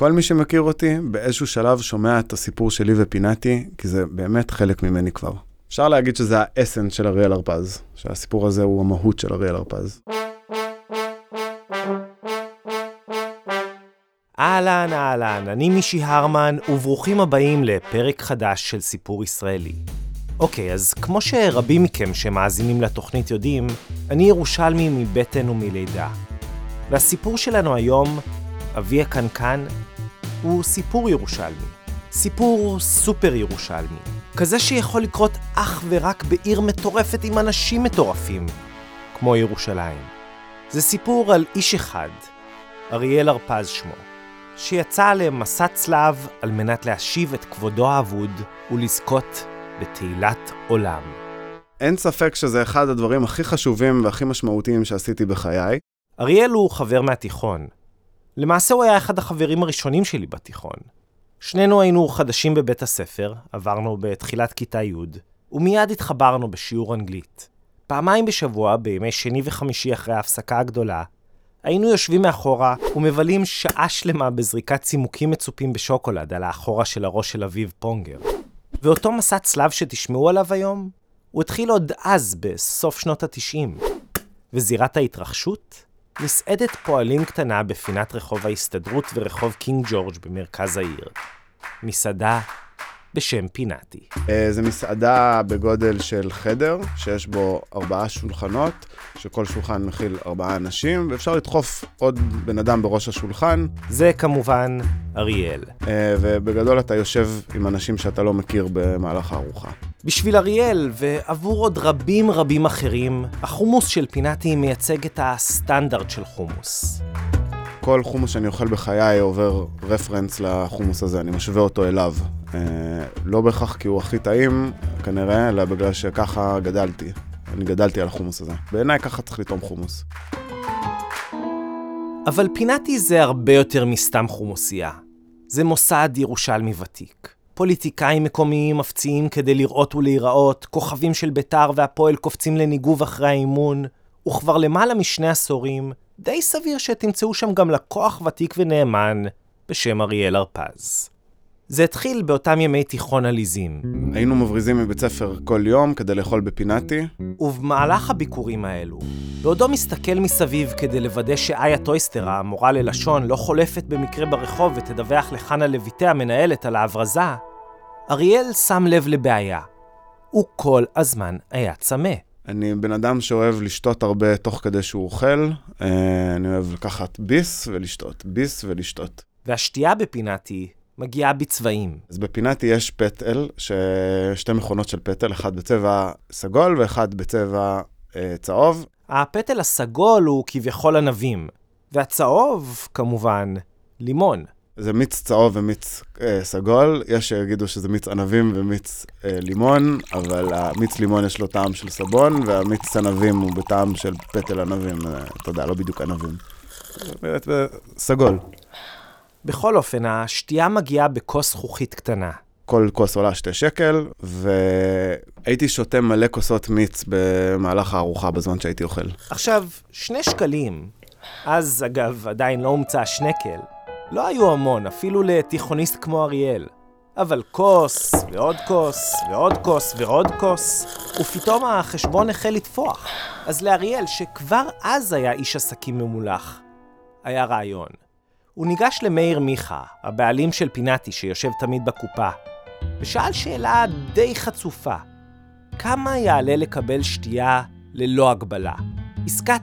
כל מי שמכיר אותי, באיזשהו שלב שומע את הסיפור שלי ופינתי, כי זה באמת חלק ממני כבר. אפשר להגיד שזה האסנס של אריאל הרפז, שהסיפור הזה הוא המהות של אריאל הרפז. אהלן, אהלן, אני מישי הרמן, וברוכים הבאים לפרק חדש של סיפור ישראלי. אוקיי, אז כמו שרבים מכם שמאזינים לתוכנית יודעים, אני ירושלמי מבטן ומלידה. והסיפור שלנו היום, אבי הקנקן, הוא סיפור ירושלמי. סיפור סופר ירושלמי. כזה שיכול לקרות אך ורק בעיר מטורפת עם אנשים מטורפים, כמו ירושלים. זה סיפור על איש אחד, אריאל הרפז שמו, שיצא למסע צלב על מנת להשיב את כבודו האבוד ולזכות בתהילת עולם. אין ספק שזה אחד הדברים הכי חשובים והכי משמעותיים שעשיתי בחיי. אריאל הוא חבר מהתיכון. למעשה הוא היה אחד החברים הראשונים שלי בתיכון. שנינו היינו חדשים בבית הספר, עברנו בתחילת כיתה י', ומיד התחברנו בשיעור אנגלית. פעמיים בשבוע, בימי שני וחמישי אחרי ההפסקה הגדולה, היינו יושבים מאחורה ומבלים שעה שלמה בזריקת צימוקים מצופים בשוקולד על האחורה של הראש של אביב פונגר. ואותו מסע צלב שתשמעו עליו היום, הוא התחיל עוד אז, בסוף שנות התשעים. וזירת ההתרחשות? מסעדת פועלים קטנה בפינת רחוב ההסתדרות ורחוב קינג ג'ורג' במרכז העיר. מסעדה בשם פינאטי. אה, זו מסעדה בגודל של חדר, שיש בו ארבעה שולחנות, שכל שולחן מכיל ארבעה אנשים, ואפשר לדחוף עוד בן אדם בראש השולחן. זה כמובן אריאל. אה, ובגדול אתה יושב עם אנשים שאתה לא מכיר במהלך הארוחה. בשביל אריאל, ועבור עוד רבים רבים אחרים, החומוס של פינאטי מייצג את הסטנדרט של חומוס. כל חומוס שאני אוכל בחיי עובר רפרנס לחומוס הזה, אני משווה אותו אליו. אה, לא בהכרח כי הוא הכי טעים, כנראה, אלא בגלל שככה גדלתי. אני גדלתי על החומוס הזה. בעיניי ככה צריך לטעום חומוס. אבל פינאטי זה הרבה יותר מסתם חומוסייה. זה מוסד ירושלמי ותיק. פוליטיקאים מקומיים מפציעים כדי לראות ולהיראות, כוכבים של בית"ר והפועל קופצים לניגוב אחרי האימון, וכבר למעלה משני עשורים, די סביר שתמצאו שם גם לקוח ותיק ונאמן בשם אריאל הרפז. זה התחיל באותם ימי תיכון עליזים. היינו מבריזים מבית ספר כל יום כדי לאכול בפינאטי. ובמהלך הביקורים האלו, בעודו מסתכל מסביב כדי לוודא שאיה טויסטר, המורה ללשון, לא חולפת במקרה ברחוב ותדווח לחנה לויטה המנהלת על ההברזה, אריאל שם לב לבעיה. הוא כל הזמן היה צמא. אני בן אדם שאוהב לשתות הרבה תוך כדי שהוא אוכל. אה, אני אוהב לקחת ביס ולשתות, ביס ולשתות. והשתייה בפינאטי מגיעה בצבעים. אז בפינאטי יש פטל, ש... שתי מכונות של פטל, אחד בצבע סגול ואחד בצבע אה, צהוב. הפטל הסגול הוא כביכול ענבים, והצהוב, כמובן, לימון. זה מיץ צהוב ומיץ אה, סגול, יש שיגידו שזה מיץ ענבים ומיץ אה, לימון, אבל המיץ לימון יש לו טעם של סבון, והמיץ ענבים הוא בטעם של פטל ענבים, אה, אתה יודע, לא בדיוק ענבים. אה, סגול. בכל אופן, השתייה מגיעה בכוס זכוכית קטנה. כל כוס עולה שתי שקל, והייתי שותה מלא כוסות מיץ במהלך הארוחה בזמן שהייתי אוכל. עכשיו, שני שקלים, אז אגב עדיין לא הומצא השנקל, לא היו המון, אפילו לתיכוניסט כמו אריאל. אבל כוס, ועוד כוס, ועוד כוס, ועוד כוס, ופתאום החשבון החל לתפוח. אז לאריאל, שכבר אז היה איש עסקים ממולח, היה רעיון. הוא ניגש למאיר מיכה, הבעלים של פינאטי שיושב תמיד בקופה, ושאל שאלה די חצופה: כמה יעלה לקבל שתייה ללא הגבלה? עסקת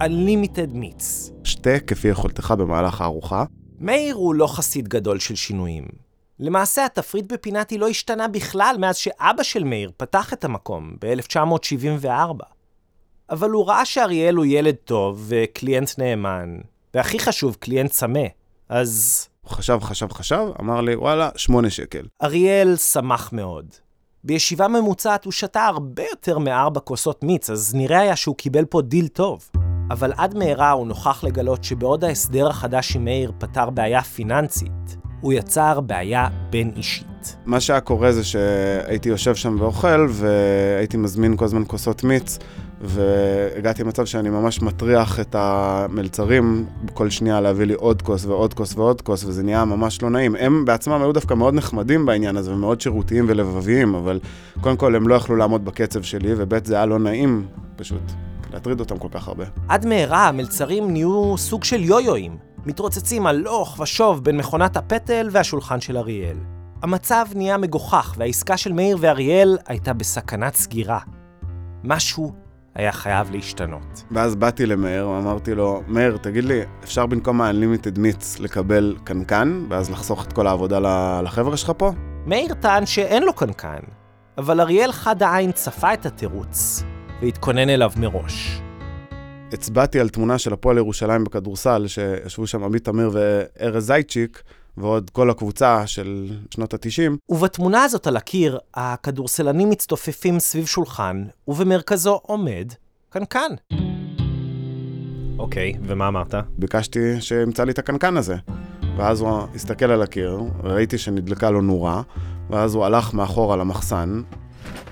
Unlimited מיץ. שתה כפי יכולתך במהלך הארוחה. מאיר הוא לא חסיד גדול של שינויים. למעשה התפריט בפינאטי לא השתנה בכלל מאז שאבא של מאיר פתח את המקום ב-1974. אבל הוא ראה שאריאל הוא ילד טוב וקליינט נאמן, והכי חשוב, קליינט צמא. אז הוא חשב, חשב, חשב, אמר לי, וואלה, שמונה שקל. אריאל שמח מאוד. בישיבה ממוצעת הוא שתה הרבה יותר מארבע כוסות מיץ, אז נראה היה שהוא קיבל פה דיל טוב. אבל עד מהרה הוא נוכח לגלות שבעוד ההסדר החדש עם מאיר פתר בעיה פיננסית, הוא יצר בעיה בין אישית. מה שהיה קורה זה שהייתי יושב שם ואוכל, והייתי מזמין כל הזמן כוסות מיץ, והגעתי למצב שאני ממש מטריח את המלצרים כל שנייה להביא לי עוד כוס ועוד כוס ועוד כוס, וזה נהיה ממש לא נעים. הם בעצמם היו דווקא מאוד נחמדים בעניין הזה, ומאוד שירותיים ולבביים, אבל קודם כל הם לא יכלו לעמוד בקצב שלי, וב' זה היה לא נעים פשוט להטריד אותם כל כך הרבה. עד מהרה המלצרים נהיו סוג של יו-יואים, מתרוצצים הלוך ושוב בין מכונת הפטל והשולחן של אריאל. המצב נהיה מגוחך, והעסקה של מאיר ואריאל הייתה בסכנת סגירה. משהו היה חייב להשתנות. ואז באתי למאיר ואמרתי לו, מאיר, תגיד לי, אפשר במקום ה-Unlimited מיץ לקבל קנקן, ואז לחסוך את כל העבודה לחבר'ה שלך פה? מאיר טען שאין לו קנקן, אבל אריאל חד העין צפה את התירוץ, והתכונן אליו מראש. הצבעתי על תמונה של הפועל ירושלים בכדורסל, שישבו שם עמית תמיר וארז זייצ'יק, ועוד כל הקבוצה של שנות ה-90. ובתמונה הזאת על הקיר, הכדורסלנים מצטופפים סביב שולחן, ובמרכזו עומד קנקן. אוקיי, ומה אמרת? ביקשתי שימצא לי את הקנקן הזה. ואז הוא הסתכל על הקיר, ראיתי שנדלקה לו נורה, ואז הוא הלך מאחורה למחסן.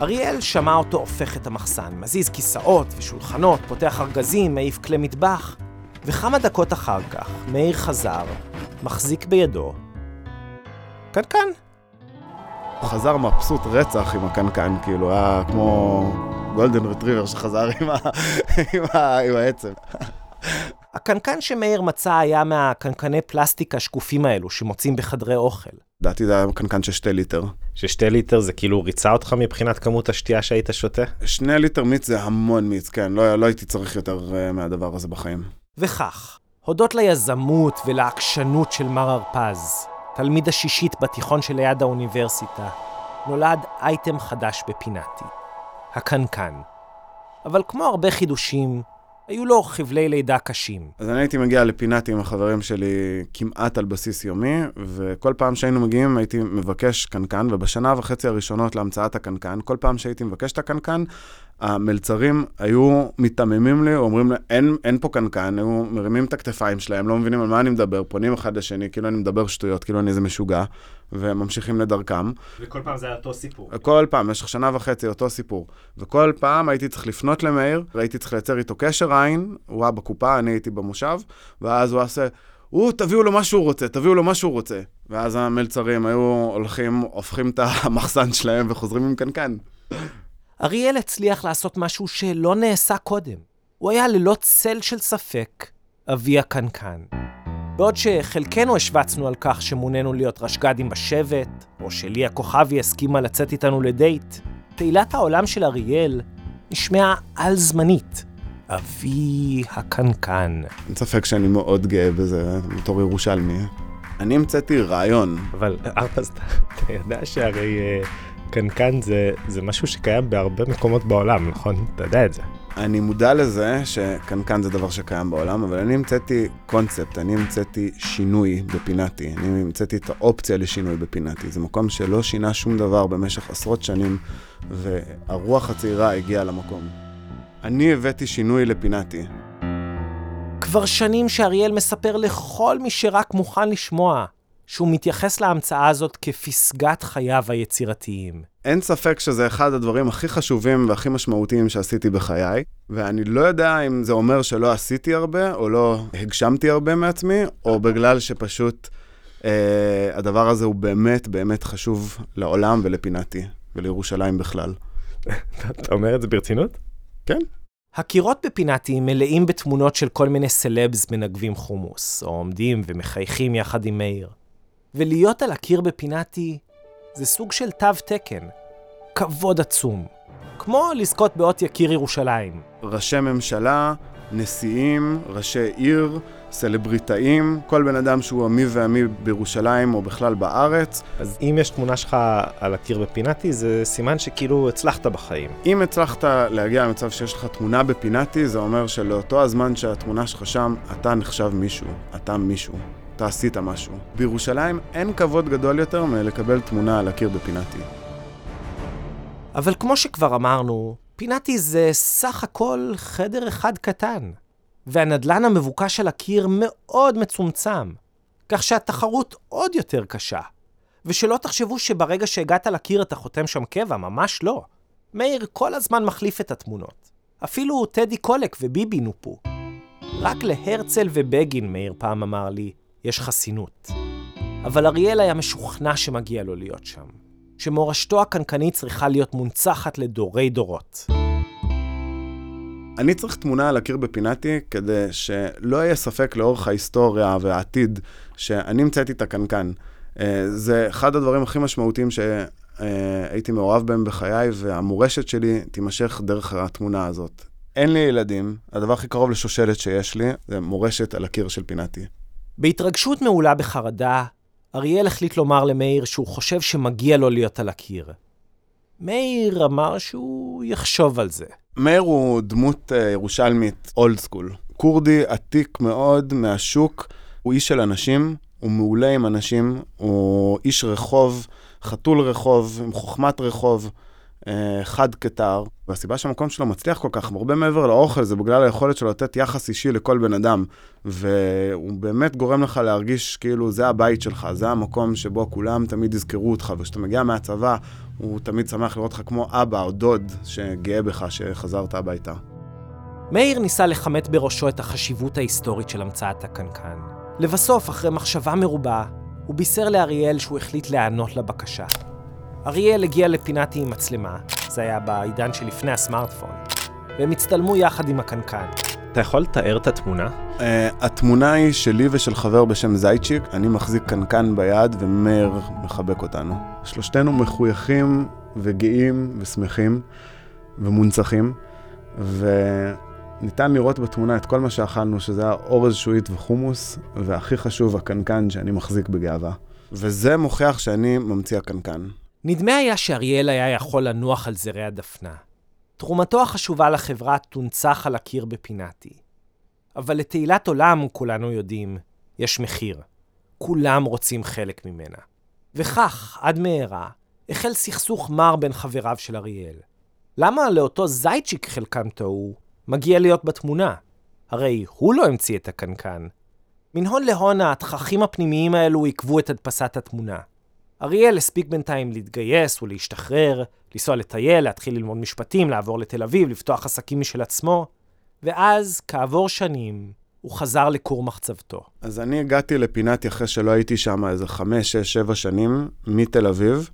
אריאל שמע אותו הופך את המחסן, מזיז כיסאות ושולחנות, פותח ארגזים, מעיף כלי מטבח, וכמה דקות אחר כך, מאיר חזר, מחזיק בידו קנקן. הוא חזר מבסוט רצח עם הקנקן, כאילו, היה כמו גולדן רטריבר שחזר עם, ה... עם, ה... עם העצם. הקנקן שמאיר מצא היה מהקנקני פלסטיק השקופים האלו שמוצאים בחדרי אוכל. לדעתי זה היה קנקן של שתי ליטר. ששתי ליטר זה כאילו ריצה אותך מבחינת כמות השתייה שהיית שותה? שני ליטר מיץ זה המון מיץ, כן, לא, לא הייתי צריך יותר אה, מהדבר הזה בחיים. וכך, הודות ליזמות ולעקשנות של מר הרפז, תלמיד השישית בתיכון שליד האוניברסיטה, נולד אייטם חדש בפינאטי, הקנקן. אבל כמו הרבה חידושים, היו לו חבלי לידה קשים. אז אני הייתי מגיע לפינאטי עם החברים שלי כמעט על בסיס יומי, וכל פעם שהיינו מגיעים הייתי מבקש קנקן, ובשנה וחצי הראשונות להמצאת הקנקן, כל פעם שהייתי מבקש את הקנקן, המלצרים היו מתממים לי, אומרים לי, אין, אין פה קנקן, היו מרימים את הכתפיים שלהם, לא מבינים על מה אני מדבר, פונים אחד לשני, כאילו אני מדבר שטויות, כאילו אני איזה משוגע, וממשיכים לדרכם. וכל פעם זה היה אותו סיפור. כל פעם, במשך שנה וחצי אותו סיפור. וכל פעם הייתי צריך לפנות למאיר, והייתי צריך לייצר איתו קשר עין, הוא היה בקופה, אני הייתי במושב, ואז הוא עושה... הוא, תביאו לו מה שהוא רוצה, תביאו לו מה שהוא רוצה. ואז המלצרים היו הולכים, הופכים את המחסן שלהם וחוזרים עם קנקן. אריאל הצליח לעשות משהו שלא נעשה קודם. הוא היה ללא צל של ספק אבי הקנקן. בעוד שחלקנו השווצנו על כך שמונינו להיות רשג"דים בשבט, או שלי הכוכבי הסכימה לצאת איתנו לדייט, תהילת העולם של אריאל נשמעה על-זמנית. אבי הקנקן. אין ספק שאני מאוד גאה בזה, בתור ירושלמי. אני המצאתי רעיון. אבל ארפס, אתה יודע שהרי... קנקן זה, זה משהו שקיים בהרבה מקומות בעולם, נכון? אתה יודע את זה. אני מודע לזה שקנקן זה דבר שקיים בעולם, אבל אני המצאתי קונספט, אני המצאתי שינוי בפינאטי. אני המצאתי את האופציה לשינוי בפינאטי. זה מקום שלא שינה שום דבר במשך עשרות שנים, והרוח הצעירה הגיעה למקום. אני הבאתי שינוי לפינאטי. כבר שנים שאריאל מספר לכל מי שרק מוכן לשמוע שהוא מתייחס להמצאה הזאת כפסגת חייו היצירתיים. אין ספק שזה אחד הדברים הכי חשובים והכי משמעותיים שעשיתי בחיי, ואני לא יודע אם זה אומר שלא עשיתי הרבה, או לא הגשמתי הרבה מעצמי, או בגלל שפשוט אה, הדבר הזה הוא באמת באמת חשוב לעולם ולפינתי, ולירושלים בכלל. אתה אומר את זה ברצינות? כן. הקירות בפינתי מלאים בתמונות של כל מיני סלבס מנגבים חומוס, או עומדים ומחייכים יחד עם מאיר. ולהיות על הקיר בפינתי זה סוג של תו תקן, כבוד עצום. כמו לזכות באות יקיר ירושלים. ראשי ממשלה, נשיאים, ראשי עיר, סלבריטאים, כל בן אדם שהוא עמי ועמי בירושלים או בכלל בארץ. אז אם יש תמונה שלך על הקיר בפינתי, זה סימן שכאילו הצלחת בחיים. אם הצלחת להגיע למצב שיש לך תמונה בפינתי, זה אומר שלאותו הזמן שהתמונה שלך שם, אתה נחשב מישהו, אתה מישהו. אתה עשית משהו. בירושלים אין כבוד גדול יותר מלקבל תמונה על הקיר בפינתי. אבל כמו שכבר אמרנו, פינתי זה סך הכל חדר אחד קטן, והנדלן המבוקש על הקיר מאוד מצומצם, כך שהתחרות עוד יותר קשה. ושלא תחשבו שברגע שהגעת לקיר אתה חותם שם קבע, ממש לא. מאיר כל הזמן מחליף את התמונות. אפילו טדי קולק וביבי נופו. רק להרצל ובגין, מאיר פעם אמר לי, יש חסינות. אבל אריאל היה משוכנע שמגיע לו להיות שם. שמורשתו הקנקנית צריכה להיות מונצחת לדורי דורות. אני צריך תמונה על הקיר בפינתי כדי שלא יהיה ספק לאורך ההיסטוריה והעתיד שאני המצאתי את הקנקן. אה, זה אחד הדברים הכי משמעותיים שהייתי מעורב בהם בחיי, והמורשת שלי תימשך דרך התמונה הזאת. אין לי ילדים, הדבר הכי קרוב לשושלת שיש לי זה מורשת על הקיר של פינתי. בהתרגשות מעולה בחרדה, אריאל החליט לומר למאיר שהוא חושב שמגיע לו להיות על הקיר. מאיר אמר שהוא יחשוב על זה. מאיר הוא דמות uh, ירושלמית אולד סקול. כורדי עתיק מאוד מהשוק, הוא איש של אנשים, הוא מעולה עם אנשים, הוא איש רחוב, חתול רחוב, עם חוכמת רחוב. אה, חד קטר, והסיבה שהמקום שלו מצליח כל כך, הרבה מעבר לאוכל, זה בגלל היכולת שלו לתת יחס אישי לכל בן אדם. והוא באמת גורם לך להרגיש כאילו זה הבית שלך, זה המקום שבו כולם תמיד יזכרו אותך, וכשאתה מגיע מהצבא, הוא תמיד שמח לראות אותך כמו אבא או דוד שגאה בך שחזרת הביתה. מאיר ניסה לכמת בראשו את החשיבות ההיסטורית של המצאת הקנקן. לבסוף, אחרי מחשבה מרובה, הוא בישר לאריאל שהוא החליט להיענות לבקשה. אריאל הגיע לפינתי עם מצלמה, זה היה בעידן שלפני הסמארטפון, והם הצטלמו יחד עם הקנקן. אתה יכול לתאר את התמונה? Uh, התמונה היא שלי ושל חבר בשם זייצ'יק, אני מחזיק קנקן ביד ומאיר מחבק אותנו. שלושתנו מחויכים וגאים ושמחים ומונצחים, וניתן לראות בתמונה את כל מה שאכלנו, שזה היה אורז שועית וחומוס, והכי חשוב, הקנקן שאני מחזיק בגאווה. וזה מוכיח שאני ממציא הקנקן. נדמה היה שאריאל היה יכול לנוח על זרי הדפנה. תרומתו החשובה לחברה תונצח על הקיר בפינתי. אבל לתהילת עולם, כולנו יודעים, יש מחיר. כולם רוצים חלק ממנה. וכך, עד מהרה, החל סכסוך מר בין חבריו של אריאל. למה לאותו זייצ'יק חלקם טעו, מגיע להיות בתמונה? הרי הוא לא המציא את הקנקן. מן הון להון התככים הפנימיים האלו עיכבו את הדפסת התמונה. אריאל הספיק בינתיים להתגייס ולהשתחרר, לנסוע לטייל, להתחיל ללמוד משפטים, לעבור לתל אביב, לפתוח עסקים משל עצמו, ואז, כעבור שנים, הוא חזר לכור מחצבתו. אז אני הגעתי לפינתי אחרי שלא הייתי שם איזה חמש, שש, שבע שנים, מתל אביב,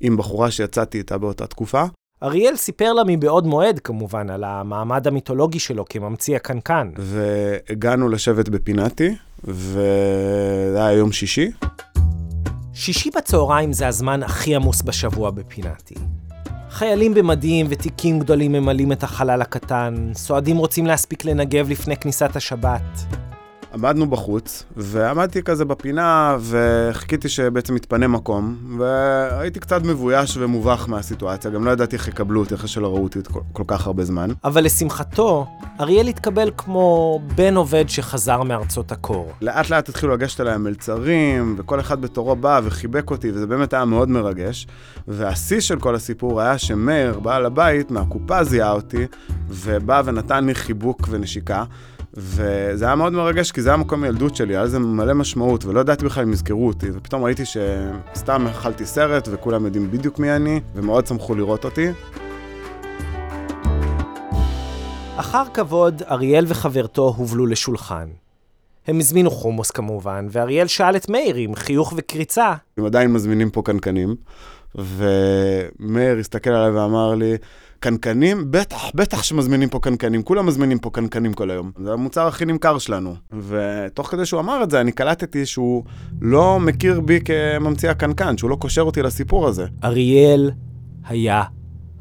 עם בחורה שיצאתי איתה באותה תקופה. אריאל סיפר לה מבעוד מועד, כמובן, על המעמד המיתולוגי שלו כממציא הקנקן. והגענו לשבת בפינתי, וזה היה יום שישי. שישי בצהריים זה הזמן הכי עמוס בשבוע בפינתי. חיילים במדים ותיקים גדולים ממלאים את החלל הקטן, סועדים רוצים להספיק לנגב לפני כניסת השבת. עמדנו בחוץ, ועמדתי כזה בפינה, וחיכיתי שבעצם יתפנה מקום, והייתי קצת מבויש ומובך מהסיטואציה, גם לא ידעתי איך יקבלו אותי אחרי שלא ראו אותי כל, כל כך הרבה זמן. אבל לשמחתו, אריאל התקבל כמו בן עובד שחזר מארצות הקור. לאט לאט התחילו לגשת אליי המלצרים, וכל אחד בתורו בא וחיבק אותי, וזה באמת היה מאוד מרגש. והשיא של כל הסיפור היה שמאיר, בעל הבית, מהקופה זיהה אותי, ובא ונתן לי חיבוק ונשיקה. וזה היה מאוד מרגש, כי זה היה מקום ילדות שלי, היה לזה מלא משמעות, ולא ידעתי בכלל אם יזכרו אותי, ופתאום ראיתי שסתם אכלתי סרט, וכולם יודעים בדיוק מי אני, ומאוד שמחו לראות אותי. אחר כבוד, אריאל וחברתו הובלו לשולחן. הם הזמינו חומוס כמובן, ואריאל שאל את מאיר עם חיוך וקריצה. הם עדיין מזמינים פה קנקנים, ומאיר הסתכל עליי ואמר לי, קנקנים? בטח, בטח שמזמינים פה קנקנים, כולם מזמינים פה קנקנים כל היום. זה המוצר הכי נמכר שלנו. ותוך כדי שהוא אמר את זה, אני קלטתי שהוא לא מכיר בי כממציא הקנקן, שהוא לא קושר אותי לסיפור הזה. אריאל היה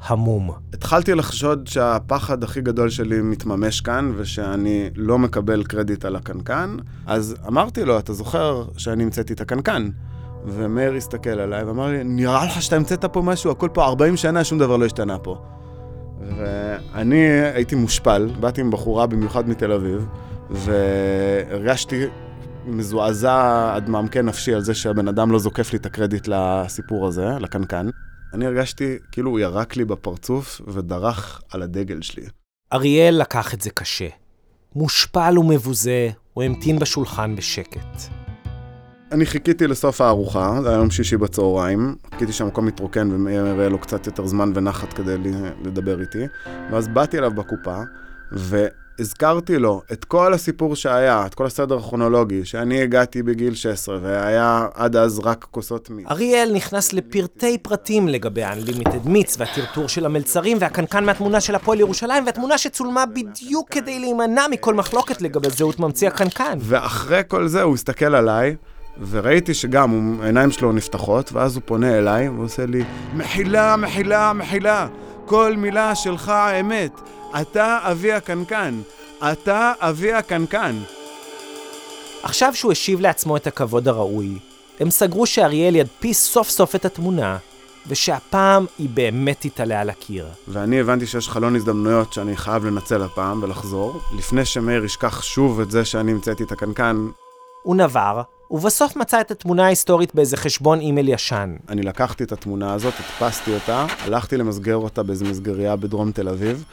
המום. התחלתי לחשוד שהפחד הכי גדול שלי מתממש כאן, ושאני לא מקבל קרדיט על הקנקן, אז אמרתי לו, אתה זוכר שאני המצאתי את הקנקן? ומאיר הסתכל עליי ואמר לי, נראה לך שאתה המצאת פה משהו? הכל פה 40 שנה, שום דבר לא השתנה פה. ואני הייתי מושפל, באתי עם בחורה במיוחד מתל אביב, והרגשתי מזועזע עד מעמקי נפשי על זה שהבן אדם לא זוקף לי את הקרדיט לסיפור הזה, לקנקן. אני הרגשתי כאילו הוא ירק לי בפרצוף ודרך על הדגל שלי. אריאל לקח את זה קשה. מושפל ומבוזה, הוא המתין בשולחן בשקט. אני חיכיתי לסוף הארוחה, זה היה יום שישי בצהריים, חיכיתי שהמקום מתרוקן ויראה לו קצת יותר זמן ונחת כדי לדבר איתי, ואז באתי אליו בקופה, והזכרתי לו את כל הסיפור שהיה, את כל הסדר הכרונולוגי, שאני הגעתי בגיל 16, והיה עד אז רק כוסות מיץ. אריאל נכנס לפרטי פרטים לגבי ה-Unlimited מיץ והטרטור של המלצרים והקנקן מהתמונה של הפועל ירושלים והתמונה שצולמה בדיוק כדי להימנע מכל מחלוקת לגבי זהות ממציא הקנקן. ואחרי כל זה הוא הסתכל עליי, וראיתי שגם הוא, העיניים שלו נפתחות, ואז הוא פונה אליי ועושה לי, מחילה, מחילה, מחילה, כל מילה שלך אמת. אתה אבי הקנקן. אתה אבי הקנקן. עכשיו שהוא השיב לעצמו את הכבוד הראוי, הם סגרו שאריאל ידפיס סוף סוף את התמונה, ושהפעם היא באמת תתעלה על הקיר. ואני הבנתי שיש חלון הזדמנויות שאני חייב לנצל הפעם ולחזור, לפני שמאיר ישכח שוב את זה שאני המצאתי את הקנקן. הוא נבר, ובסוף מצא את התמונה ההיסטורית באיזה חשבון אימייל ישן. אני לקחתי את התמונה הזאת, הדפסתי אותה, הלכתי למסגר אותה באיזה מסגרייה בדרום תל אביב.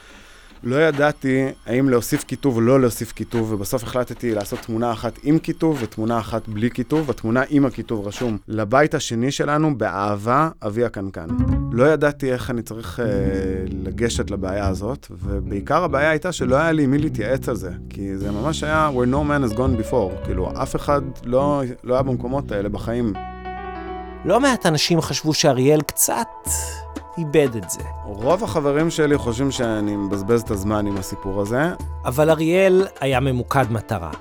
לא ידעתי האם להוסיף כיתוב או לא להוסיף כיתוב, ובסוף החלטתי לעשות תמונה אחת עם כיתוב ותמונה אחת בלי כיתוב, התמונה עם הכיתוב רשום לבית השני שלנו, באהבה, אבי הקנקן. לא ידעתי איך אני צריך אה, לגשת לבעיה הזאת, ובעיקר הבעיה הייתה שלא היה לי עם מי להתייעץ על זה, כי זה ממש היה where no man has gone before, כאילו אף אחד לא, לא היה במקומות האלה בחיים. לא מעט אנשים חשבו שאריאל קצת איבד את זה. רוב החברים שלי חושבים שאני מבזבז את הזמן עם הסיפור הזה. אבל אריאל היה ממוקד מטרה.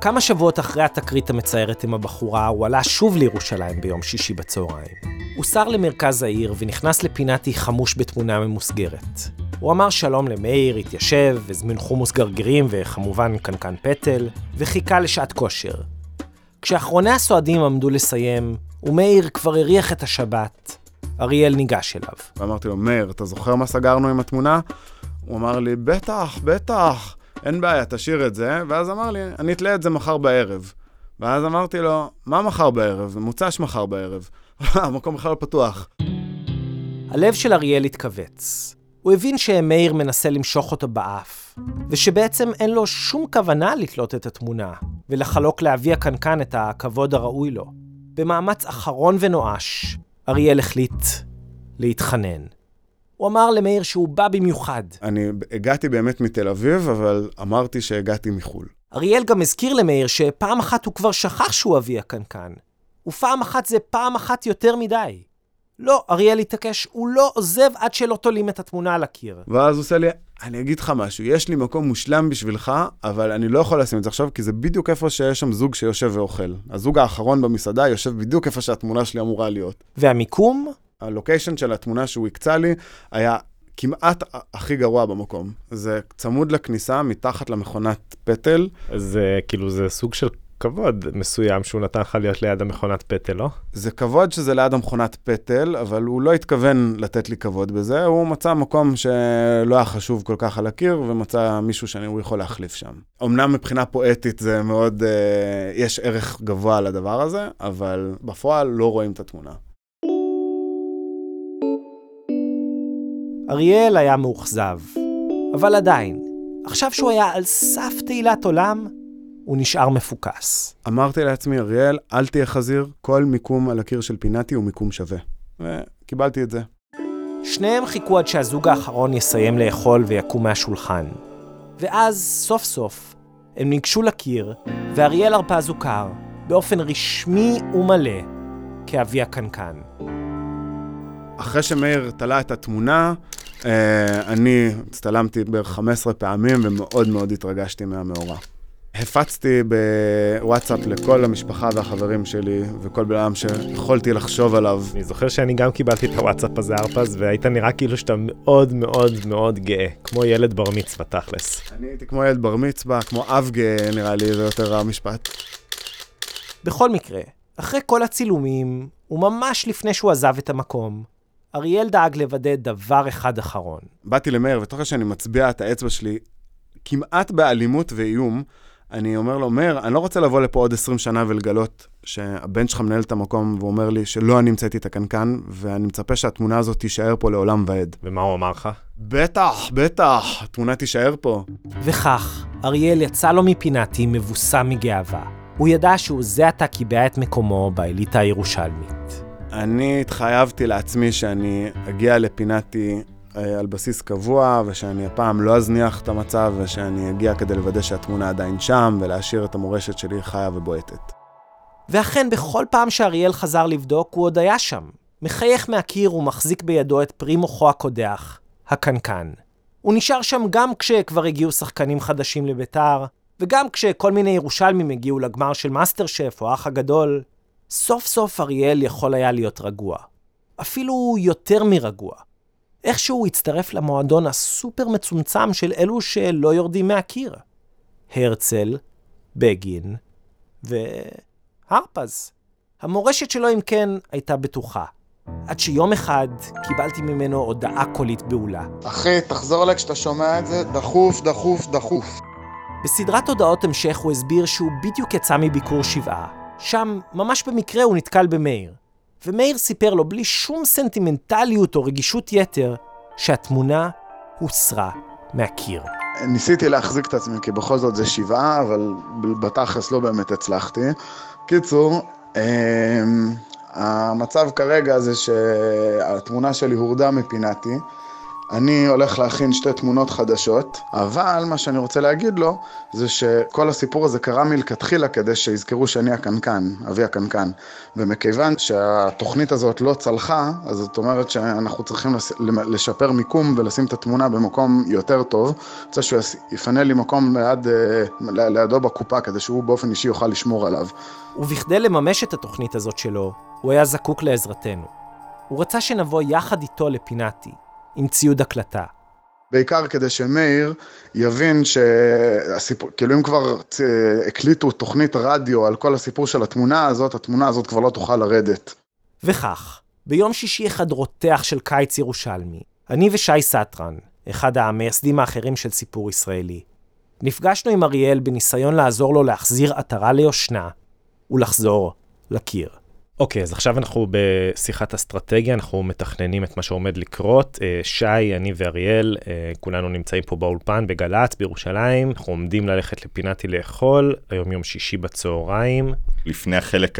כמה שבועות אחרי התקרית המצערת עם הבחורה, הוא עלה שוב לירושלים ביום שישי בצהריים. הוא סר למרכז העיר ונכנס לפינתי חמוש בתמונה ממוסגרת. הוא אמר שלום למאיר, התיישב, הזמין חומוס גרגירים וכמובן קנקן פטל, וחיכה לשעת כושר. כשאחרוני הסועדים עמדו לסיים, ומאיר כבר הריח את השבת, אריאל ניגש אליו. ואמרתי לו, מאיר, אתה זוכר מה סגרנו עם התמונה? הוא אמר לי, בטח, בטח, אין בעיה, תשאיר את זה. ואז אמר לי, אני אתלה את זה מחר בערב. ואז אמרתי לו, מה מחר בערב? מוצ"ש מחר בערב. המקום בכלל לא פתוח. הלב של אריאל התכווץ. הוא הבין שמאיר מנסה למשוך אותו באף, ושבעצם אין לו שום כוונה לתלות את התמונה, ולחלוק לאבי הקנקן את הכבוד הראוי לו. במאמץ אחרון ונואש, אריאל החליט להתחנן. הוא אמר למאיר שהוא בא במיוחד. אני הגעתי באמת מתל אביב, אבל אמרתי שהגעתי מחו"ל. אריאל גם הזכיר למאיר שפעם אחת הוא כבר שכח שהוא אבי הקנקן, ופעם אחת זה פעם אחת יותר מדי. לא, אריאל התעקש, הוא לא עוזב עד שלא תולים את התמונה על הקיר. ואז הוא עושה לי, אני אגיד לך משהו, יש לי מקום מושלם בשבילך, אבל אני לא יכול לשים את זה עכשיו, כי זה בדיוק איפה שיש שם זוג שיושב ואוכל. הזוג האחרון במסעדה יושב בדיוק איפה שהתמונה שלי אמורה להיות. והמיקום? הלוקיישן של התמונה שהוא הקצה לי היה כמעט הכי גרוע במקום. זה צמוד לכניסה, מתחת למכונת פטל. זה כאילו, זה סוג של כבוד מסוים שהוא נתן לך להיות ליד המכונת פטל, לא? זה כבוד שזה ליד המכונת פטל, אבל הוא לא התכוון לתת לי כבוד בזה, הוא מצא מקום שלא היה חשוב כל כך על הקיר, ומצא מישהו שהוא יכול להחליף שם. אמנם מבחינה פואטית זה מאוד, אה, יש ערך גבוה לדבר הזה, אבל בפועל לא רואים את התמונה. אריאל היה מאוכזב, אבל עדיין, עכשיו שהוא היה על סף תהילת עולם, הוא נשאר מפוקס. אמרתי לעצמי, אריאל, אל תהיה חזיר, כל מיקום על הקיר של פינתי הוא מיקום שווה. וקיבלתי את זה. שניהם חיכו עד שהזוג האחרון יסיים לאכול ויקום מהשולחן. ואז, סוף סוף, הם ניגשו לקיר, ואריאל הרפז הוכר, באופן רשמי ומלא, כאבי הקנקן. אחרי שמאיר תלה את התמונה, אני הצטלמתי בערך 15 פעמים ומאוד מאוד התרגשתי מהמאורע. הפצתי בוואטסאפ לכל המשפחה והחברים שלי, וכל בן אדם שיכולתי לחשוב עליו. אני זוכר שאני גם קיבלתי את הוואטסאפ הזה, ארפז, והיית נראה כאילו שאתה מאוד מאוד מאוד גאה, כמו ילד בר מצווה, תכלס. אני הייתי כמו ילד בר מצווה, כמו אב גאה, נראה לי, זה יותר המשפט. בכל מקרה, אחרי כל הצילומים, וממש לפני שהוא עזב את המקום, אריאל דאג לוודא דבר אחד אחרון. באתי למאיר, ותוך שאני מצביע את האצבע שלי, כמעט באלימות ואיום, אני אומר לו, מאיר, אני לא רוצה לבוא לפה עוד 20 שנה ולגלות שהבן שלך מנהל את המקום ואומר לי שלא אני המצאתי את הקנקן, ואני מצפה שהתמונה הזאת תישאר פה לעולם ועד. ומה הוא אמר לך? בטח, בטח, התמונה תישאר פה. וכך, אריאל יצא לו מפינתי מבוסם מגאווה. הוא ידע שהוא זה עתה קיבע את מקומו באליטה הירושלמית. אני התחייבתי לעצמי שאני אגיע לפינתי אה, על בסיס קבוע, ושאני הפעם לא אזניח את המצב, ושאני אגיע כדי לוודא שהתמונה עדיין שם, ולהשאיר את המורשת שלי חיה ובועטת. ואכן, בכל פעם שאריאל חזר לבדוק, הוא עוד היה שם. מחייך מהקיר ומחזיק בידו את פרי מוחו הקודח, הקנקן. הוא נשאר שם גם כשכבר הגיעו שחקנים חדשים לביתר, וגם כשכל מיני ירושלמים הגיעו לגמר של מאסטר שף או האח הגדול. סוף סוף אריאל יכול היה להיות רגוע. אפילו יותר מרגוע. איכשהו הצטרף למועדון הסופר מצומצם של אלו שלא יורדים מהקיר. הרצל, בגין והרפז. המורשת שלו, אם כן, הייתה בטוחה. עד שיום אחד קיבלתי ממנו הודעה קולית בהולה. אחי, תחזור אליי כשאתה שומע את זה, דחוף, דחוף, דחוף. בסדרת הודעות המשך הוא הסביר שהוא בדיוק יצא מביקור שבעה. שם, ממש במקרה, הוא נתקל במאיר. ומאיר סיפר לו בלי שום סנטימנטליות או רגישות יתר, שהתמונה הוסרה מהקיר. ניסיתי להחזיק את עצמי, כי בכל זאת זה שבעה, אבל בתכלס לא באמת הצלחתי. קיצור, אמ, המצב כרגע זה שהתמונה שלי הורדה מפינתי. אני הולך להכין שתי תמונות חדשות, אבל מה שאני רוצה להגיד לו, זה שכל הסיפור הזה קרה מלכתחילה כדי שיזכרו שאני הקנקן, אבי הקנקן. ומכיוון שהתוכנית הזאת לא צלחה, אז זאת אומרת שאנחנו צריכים לשפר מיקום ולשים את התמונה במקום יותר טוב. אני רוצה שהוא יפנה לי מקום ליד, אה, לידו בקופה, כדי שהוא באופן אישי יוכל לשמור עליו. ובכדי לממש את התוכנית הזאת שלו, הוא היה זקוק לעזרתנו. הוא רצה שנבוא יחד איתו לפינאטי, עם ציוד הקלטה. בעיקר כדי שמאיר יבין שהסיפור, כאילו אם כבר הקליטו תוכנית רדיו על כל הסיפור של התמונה הזאת, התמונה הזאת כבר לא תוכל לרדת. וכך, ביום שישי אחד רותח של קיץ ירושלמי, אני ושי סטרן, אחד המייסדים האחרים של סיפור ישראלי, נפגשנו עם אריאל בניסיון לעזור לו להחזיר עטרה ליושנה ולחזור לקיר. אוקיי, okay, אז עכשיו אנחנו בשיחת אסטרטגיה, אנחנו מתכננים את מה שעומד לקרות. אה, שי, אני ואריאל, אה, כולנו נמצאים פה באולפן בגל"צ בירושלים, אנחנו עומדים ללכת לפינתי לאכול, היום יום שישי בצהריים. לפני החלק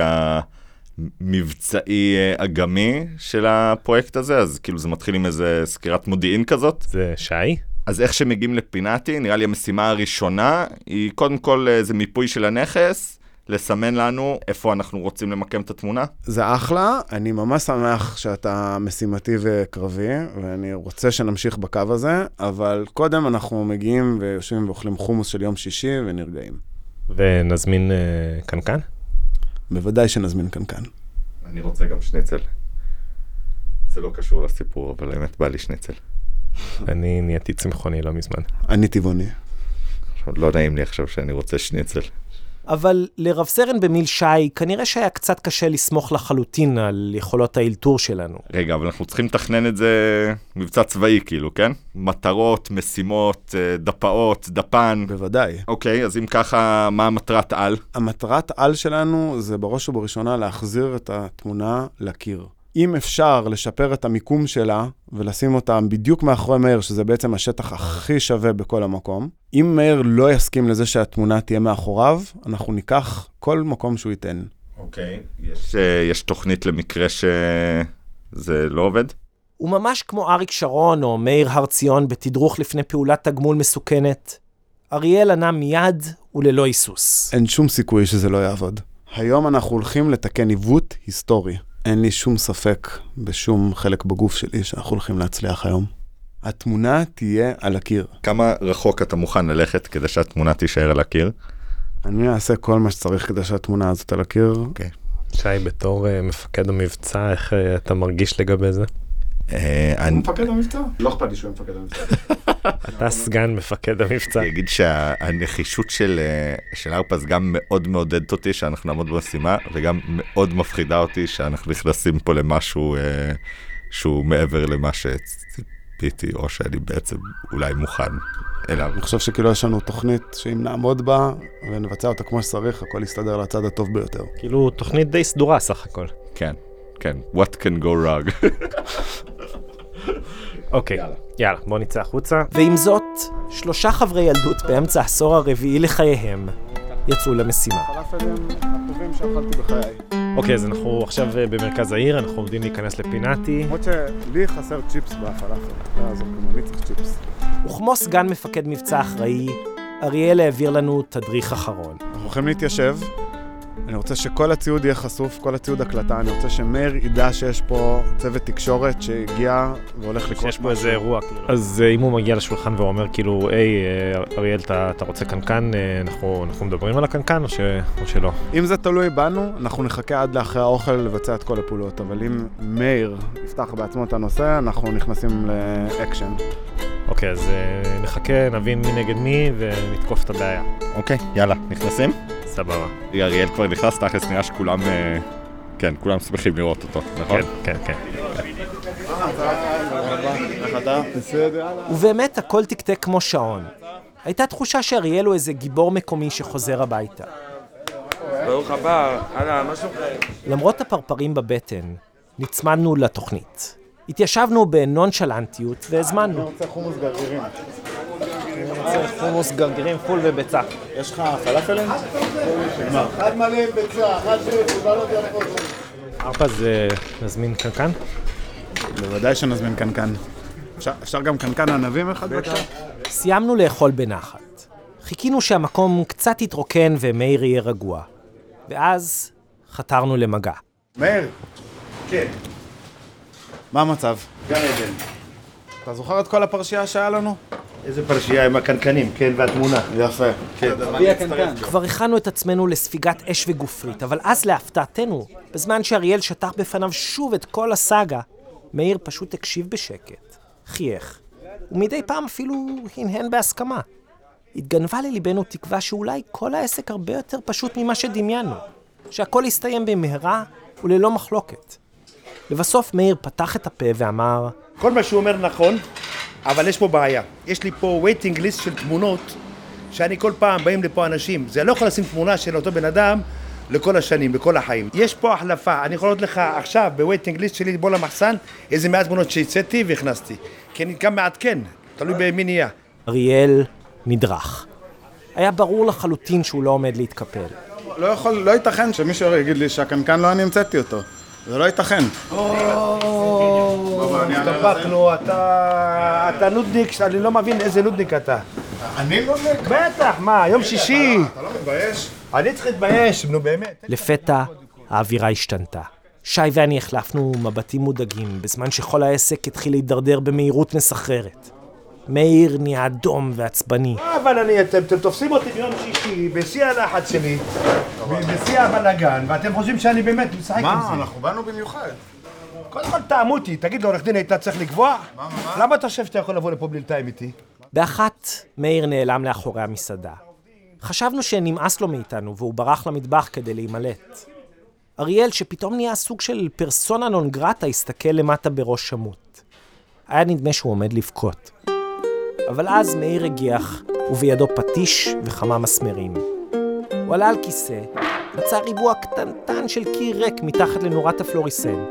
המבצעי אה, אגמי של הפרויקט הזה, אז כאילו זה מתחיל עם איזה סקירת מודיעין כזאת. זה שי. אז איך שמגיעים לפינתי, נראה לי המשימה הראשונה היא קודם כל איזה מיפוי של הנכס. לסמן לנו איפה אנחנו רוצים למקם את התמונה? זה אחלה, אני ממש שמח שאתה משימתי וקרבי, ואני רוצה שנמשיך בקו הזה, אבל קודם אנחנו מגיעים ויושבים ואוכלים חומוס של יום שישי ונרגעים. ונזמין uh, קנקן? בוודאי שנזמין קנקן. אני רוצה גם שניצל. זה לא קשור לסיפור, אבל האמת בא לי שניצל. אני נהייתי צמחוני לא מזמן. אני טבעוני. לא נעים לי עכשיו שאני רוצה שניצל. אבל לרב סרן במיל שי, כנראה שהיה קצת קשה לסמוך לחלוטין על יכולות האלתור שלנו. רגע, אבל אנחנו צריכים לתכנן את זה מבצע צבאי, כאילו, כן? מטרות, משימות, אה, דפאות, דפן. בוודאי. אוקיי, אז אם ככה, מה המטרת על? המטרת על שלנו זה בראש ובראשונה להחזיר את התמונה לקיר. אם אפשר לשפר את המיקום שלה ולשים אותה בדיוק מאחורי מאיר, שזה בעצם השטח הכי שווה בכל המקום, אם מאיר לא יסכים לזה שהתמונה תהיה מאחוריו, אנחנו ניקח כל מקום שהוא ייתן. אוקיי, okay. יש, uh, יש תוכנית למקרה שזה לא עובד? הוא ממש כמו אריק שרון או מאיר הר ציון בתדרוך לפני פעולת תגמול מסוכנת. אריאל ענה מיד וללא היסוס. אין שום סיכוי שזה לא יעבוד. היום אנחנו הולכים לתקן עיוות היסטורי. אין לי שום ספק בשום חלק בגוף שלי שאנחנו הולכים להצליח היום. התמונה תהיה על הקיר. כמה רחוק אתה מוכן ללכת כדי שהתמונה תישאר על הקיר? אני אעשה כל מה שצריך כדי שהתמונה הזאת על הקיר. אוקיי. Okay. שי, בתור uh, מפקד המבצע, איך uh, אתה מרגיש לגבי זה? אה, הוא מפקד המבצע? לא אכפת לי שהוא מפקד המבצע. אתה סגן מפקד המבצע. אני אגיד שהנחישות של הרפז גם מאוד מעודדת אותי שאנחנו נעמוד במשימה, וגם מאוד מפחידה אותי שאנחנו נכנסים פה למשהו שהוא מעבר למה שציפיתי, או שאני בעצם אולי מוכן אליו. אני חושב שכאילו יש לנו תוכנית שאם נעמוד בה ונבצע אותה כמו שצריך, הכל יסתדר לצד הטוב ביותר. כאילו תוכנית די סדורה סך הכל. כן. כן, what can go wrong. אוקיי, יאללה, בוא נצא החוצה. ועם זאת, שלושה חברי ילדות באמצע העשור הרביעי לחייהם, יצאו למשימה. אוקיי, אז אנחנו עכשיו אה, במרכז העיר, אנחנו עומדים להיכנס לפינאטי. למרות שלי חסר צ'יפס בפלאפל. לא יעזור כלום, אני צריך צ'יפס. וכמו סגן מפקד מבצע אחראי, אריאל העביר לנו תדריך אחרון. אנחנו הולכים להתיישב. אני רוצה שכל הציוד יהיה חשוף, כל הציוד הקלטה. אני רוצה שמאיר ידע שיש פה צוות תקשורת שהגיע והולך לקרות שיש פה איזה אירוע, כאילו. אז אה, אם הוא מגיע לשולחן ואומר כאילו, היי, אה, אריאל, אתה אתה רוצה קנקן? אה, אנחנו אנחנו מדברים על הקנקן או ש- או שלא? אם זה תלוי בנו, אנחנו נחכה עד לאחרי האוכל לבצע את כל הפעולות, אבל אם מאיר יפתח בעצמו את הנושא, אנחנו נכנסים לאקשן. אוקיי, אז נחכה, נבין מי נגד מי ונתקוף את הבעיה. אוקיי, יאללה, נכנסים? סבבה. אריאל כבר נכנס, תכלס נראה שכולם, אה, כן, כולם שמחים לראות אותו, נכון? כן, כן, כן. ובאמת הכל תקתק כמו שעון. הייתה תחושה שאריאל הוא איזה גיבור מקומי שחוזר הביתה. ברוך הבא, אהלן, מה שלומכם? למרות הפרפרים בבטן, נצמדנו לתוכנית. התיישבנו בנונשלנטיות והזמנו. רוצה חומוס גרגירים. חומוס גרגירים פול וביצה. יש לך פלאפלים? אחד מלא עם ביצה, אחד ירקות. ארפז, אה, נזמין קנקן? בוודאי שנזמין קנקן. אפשר- גם קנקן ענבים אחד בבקשה? סיימנו לאכול בנחת. חיכינו שהמקום קצת יתרוקן ומאיר יהיה רגוע. ואז חתרנו למגע. מאיר, כן, מה המצב? גן עדן. אתה זוכר את כל הפרשייה שהיה לנו? איזה פרשייה עם הקנקנים, כן, והתמונה. יפה. כן. כבר הכנו את עצמנו לספיגת אש וגופרית, אבל אז להפתעתנו, בזמן שאריאל שטח בפניו שוב את כל הסאגה, מאיר פשוט הקשיב בשקט, חייך, ומדי פעם אפילו הנהן בהסכמה. התגנבה לליבנו תקווה שאולי כל העסק הרבה יותר פשוט ממה שדמיינו, שהכל יסתיים במהרה וללא מחלוקת. לבסוף מאיר פתח את הפה ואמר, כל מה שהוא אומר נכון, אבל יש פה בעיה. יש לי פה waiting list של תמונות, שאני כל פעם באים לפה אנשים. זה לא יכול לשים תמונה של אותו בן אדם לכל השנים, לכל החיים. יש פה החלפה, אני יכול לתת לך עכשיו ב-waiting list שלי בוא למחסן, איזה מעט תמונות שהצאתי והכנסתי. כי אני גם מעדכן, תלוי במי נהיה. אריאל נדרך. היה ברור לחלוטין שהוא לא עומד להתקפל. לא יכול, לא ייתכן שמישהו יגיד לי שהקנקן לא אני המצאתי אותו. זה לא ייתכן. הסתפקנו, אתה... אתה נודניק, אני לא מבין איזה נודניק אתה. אני לא מבין. בטח, מה, יום שישי. אתה לא מתבייש? אני צריך להתבייש, נו באמת. לפתע האווירה השתנתה. שי ואני החלפנו מבטים מודאגים, בזמן שכל העסק התחיל להידרדר במהירות מסחררת. מאיר נהיה אדום ועצבני. אבל אני, אתם, אתם תופסים אותי ביום שישי, בשיא הלחץ שלי, בשיא הבלאגן, ואתם חושבים שאני באמת משחק עם מה, זה. אנחנו באנו במיוחד. קודם כל תאמו אותי, תגיד לעורך דין, היית צריך לקבוע? למה אתה חושב שאתה יכול לבוא לפה בלי לתאם איתי? באחת, מאיר נעלם לאחורי המסעדה. חשבנו שנמאס לו מאיתנו, והוא ברח למטבח כדי להימלט. אריאל, שפתאום נהיה סוג של פרסונה נון גרטה, הסתכל למטה בראש שמוט. היה נדמה שהוא עומד לבכות. אבל אז מאיר הגיח, ובידו פטיש וכמה מסמרים. הוא עלה על כיסא, מצא ריבוע קטנטן של קיר ריק מתחת לנורת הפלוריסנט,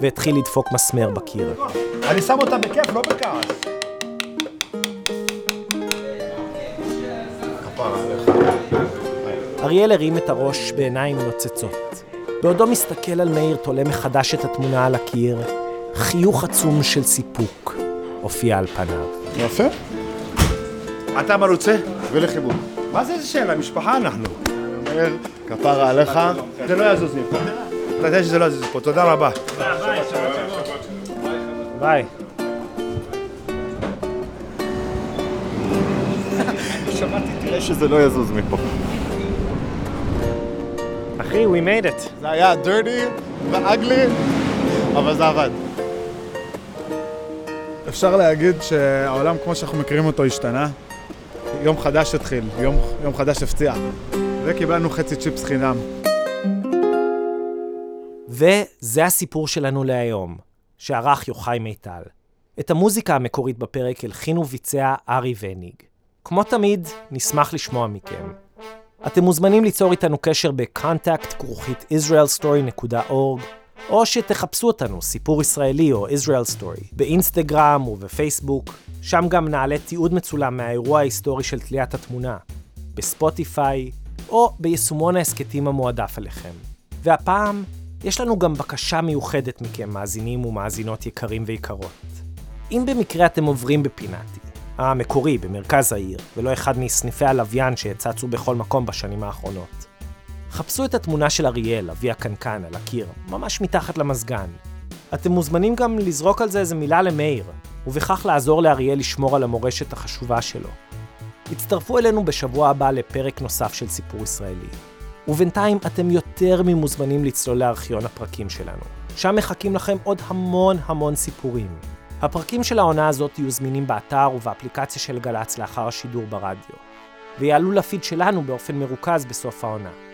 והתחיל לדפוק מסמר בקיר. אני שם אותה בכיף, לא בכעס. אריאל הרים את הראש בעיניים נוצצות. בעודו מסתכל על מאיר תולה מחדש את התמונה על הקיר, חיוך עצום של סיפוק הופיע על פניו. יפה. אתה מרוצה? ולחיבוק. מה זה איזה שאלה? משפחה אנחנו. כפרה עליך. זה לא יזוז מפה. אתה יודע שזה לא יזוז פה, תודה רבה. ביי. תראה שזה לא יזוז מפה. אחי, we made it. זה היה dirty ואגלי, אבל זה עבד. אפשר להגיד שהעולם כמו שאנחנו מכירים אותו השתנה. יום חדש התחיל, יום, יום חדש הפציע. וקיבלנו חצי צ'יפס חינם. וזה הסיפור שלנו להיום, שערך יוחאי מיטל. את המוזיקה המקורית בפרק הלחין וביצע ארי וניג. כמו תמיד, נשמח לשמוע מכם. אתם מוזמנים ליצור איתנו קשר ב-contact כרוכית israelstory.org או שתחפשו אותנו, סיפור ישראלי או Israel Story, באינסטגרם ובפייסבוק, שם גם נעלה תיעוד מצולם מהאירוע ההיסטורי של תליית התמונה, בספוטיפיי, או ביישומון ההסכתים המועדף עליכם. והפעם, יש לנו גם בקשה מיוחדת מכם, מאזינים ומאזינות יקרים ויקרות. אם במקרה אתם עוברים בפינאטי, המקורי במרכז העיר, ולא אחד מסניפי הלוויין שצצו בכל מקום בשנים האחרונות, חפשו את התמונה של אריאל, אבי הקנקן, על הקיר, ממש מתחת למזגן. אתם מוזמנים גם לזרוק על זה איזה מילה למאיר, ובכך לעזור לאריאל לשמור על המורשת החשובה שלו. הצטרפו אלינו בשבוע הבא לפרק נוסף של סיפור ישראלי. ובינתיים אתם יותר ממוזמנים לצלול לארכיון הפרקים שלנו. שם מחכים לכם עוד המון המון סיפורים. הפרקים של העונה הזאת יהיו זמינים באתר ובאפליקציה של גל"צ לאחר השידור ברדיו, ויעלו לפיד שלנו באופן מרוכז בסוף העונה.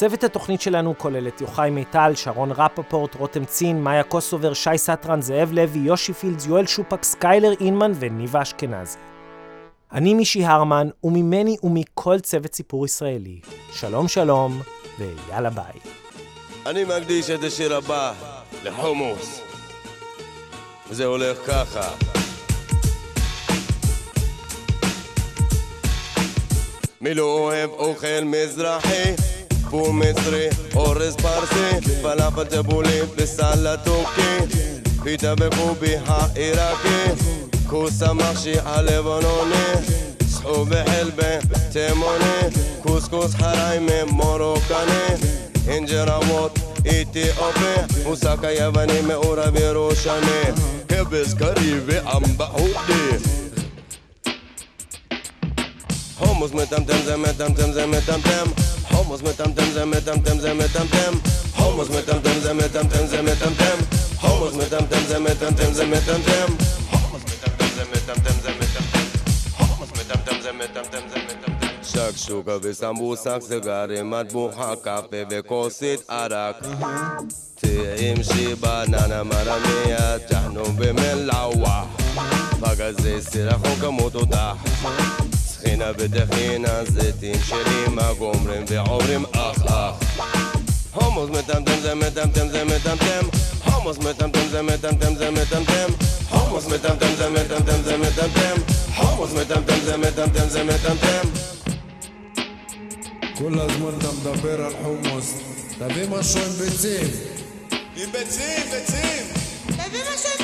צוות התוכנית שלנו כולל את יוחאי מיטל, שרון רפפורט, רותם צין, מאיה קוסובר, שי סטרן, זאב לוי, יושי פילדס, יואל שופק, סקיילר אינמן וניבה אשכנזי. אני מישי הרמן, וממני ומכל צוות סיפור ישראלי. שלום שלום, ויאללה ביי. אני מקדיש את השיר הבא לחומוס. זה הולך ככה. מי לא אוהב אוכל מזרחי? פור מצרי, אורז פרסי, פלאפל טבולי וסלט טורקי, פיתה וקובי העיראקי, כוס המחשי הלבנוני, סחוב וחלבה תימוני, קוסקוס חריימה מרוקני, אינג'ראוות אתיופי, מוסק היווני מעורב ירושני, כבש קרי ואמבה הודי. חומוס מטמטם זה מטמטם זה מטמטם חומוס מטמטם זה מטמטם זה מטמטם חומוס מטמטם זה מטמטם זה מטמטם חומוס מטמטם זה מטמטם זה מטמטם חומוס מטמטם זה מטמטם זה מטמטם חומוס מטמטם זה מטמטם זה מטמטם שקשוקה וסמבוסק סיגרים מטבוחה קפה וכוסית ערק תמשי בננה מרמיה תחנו במלעווה פגזי סירחון כמות אותה טחינה וטחינה, זיתים שלי מה גומרים ועוברים אח אח. הומוס מטמטם זה מטמטם זה מטמטם. הומוס מטמטם זה מטמטם זה מטמטם. הומוס מטמטם זה מטמטם זה מטמטם. הומוס מטמטם זה מטמטם זה מטמטם. כל הזמן אתה מדבר על חומוס, תביא משהו עם ביצים. עם ביצים, ביצים. תביא משהו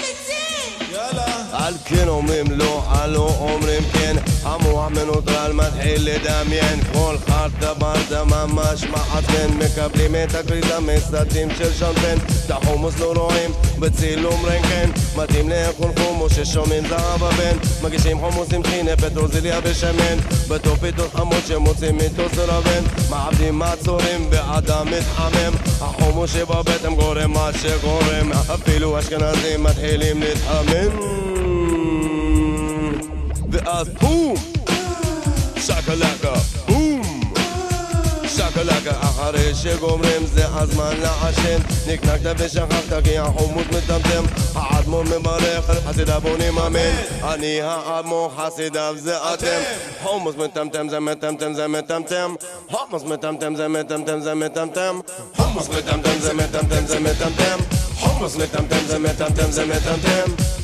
על כן אומרים לא, על לא אומרים כן. המוח מנוטרל מתחיל לדמיין. כל חרטה ברטה ממש מעצבן. מקבלים את הגרידה מסרטים של שמפן. את החומוס לא רואים בצילום רנטגן מתאים לאכול חומוס ששומעים זהב הבן. מגישים חומוס עם טחינה פטרוזיליה ושמן. בטופיתות חמוד שמוצאים מטוס רבן מעבדים מעצורים באדם מתחמם החומוס שבבטן גורם מה שגורם. אפילו אשכנזים מתחילים להתחמם ואז בום! שקלקה, בום! שקלקה, אחרי שגומרים זה הזמן לעשן. נקנקת ושכחת כי החומוס מטמטם. האדמו"ר מברך חסידיו בונים אמן אני האדמו"ר חסידיו זה אתם. חומוס מטמטם זה מטמטם זה מטמטם. חומוס מטמטם זה מטמטם זה מטמטם. חומוס מטמטם זה מטמטם זה מטמטם. חומוס מטמטם זה מטמטם זה מטמטם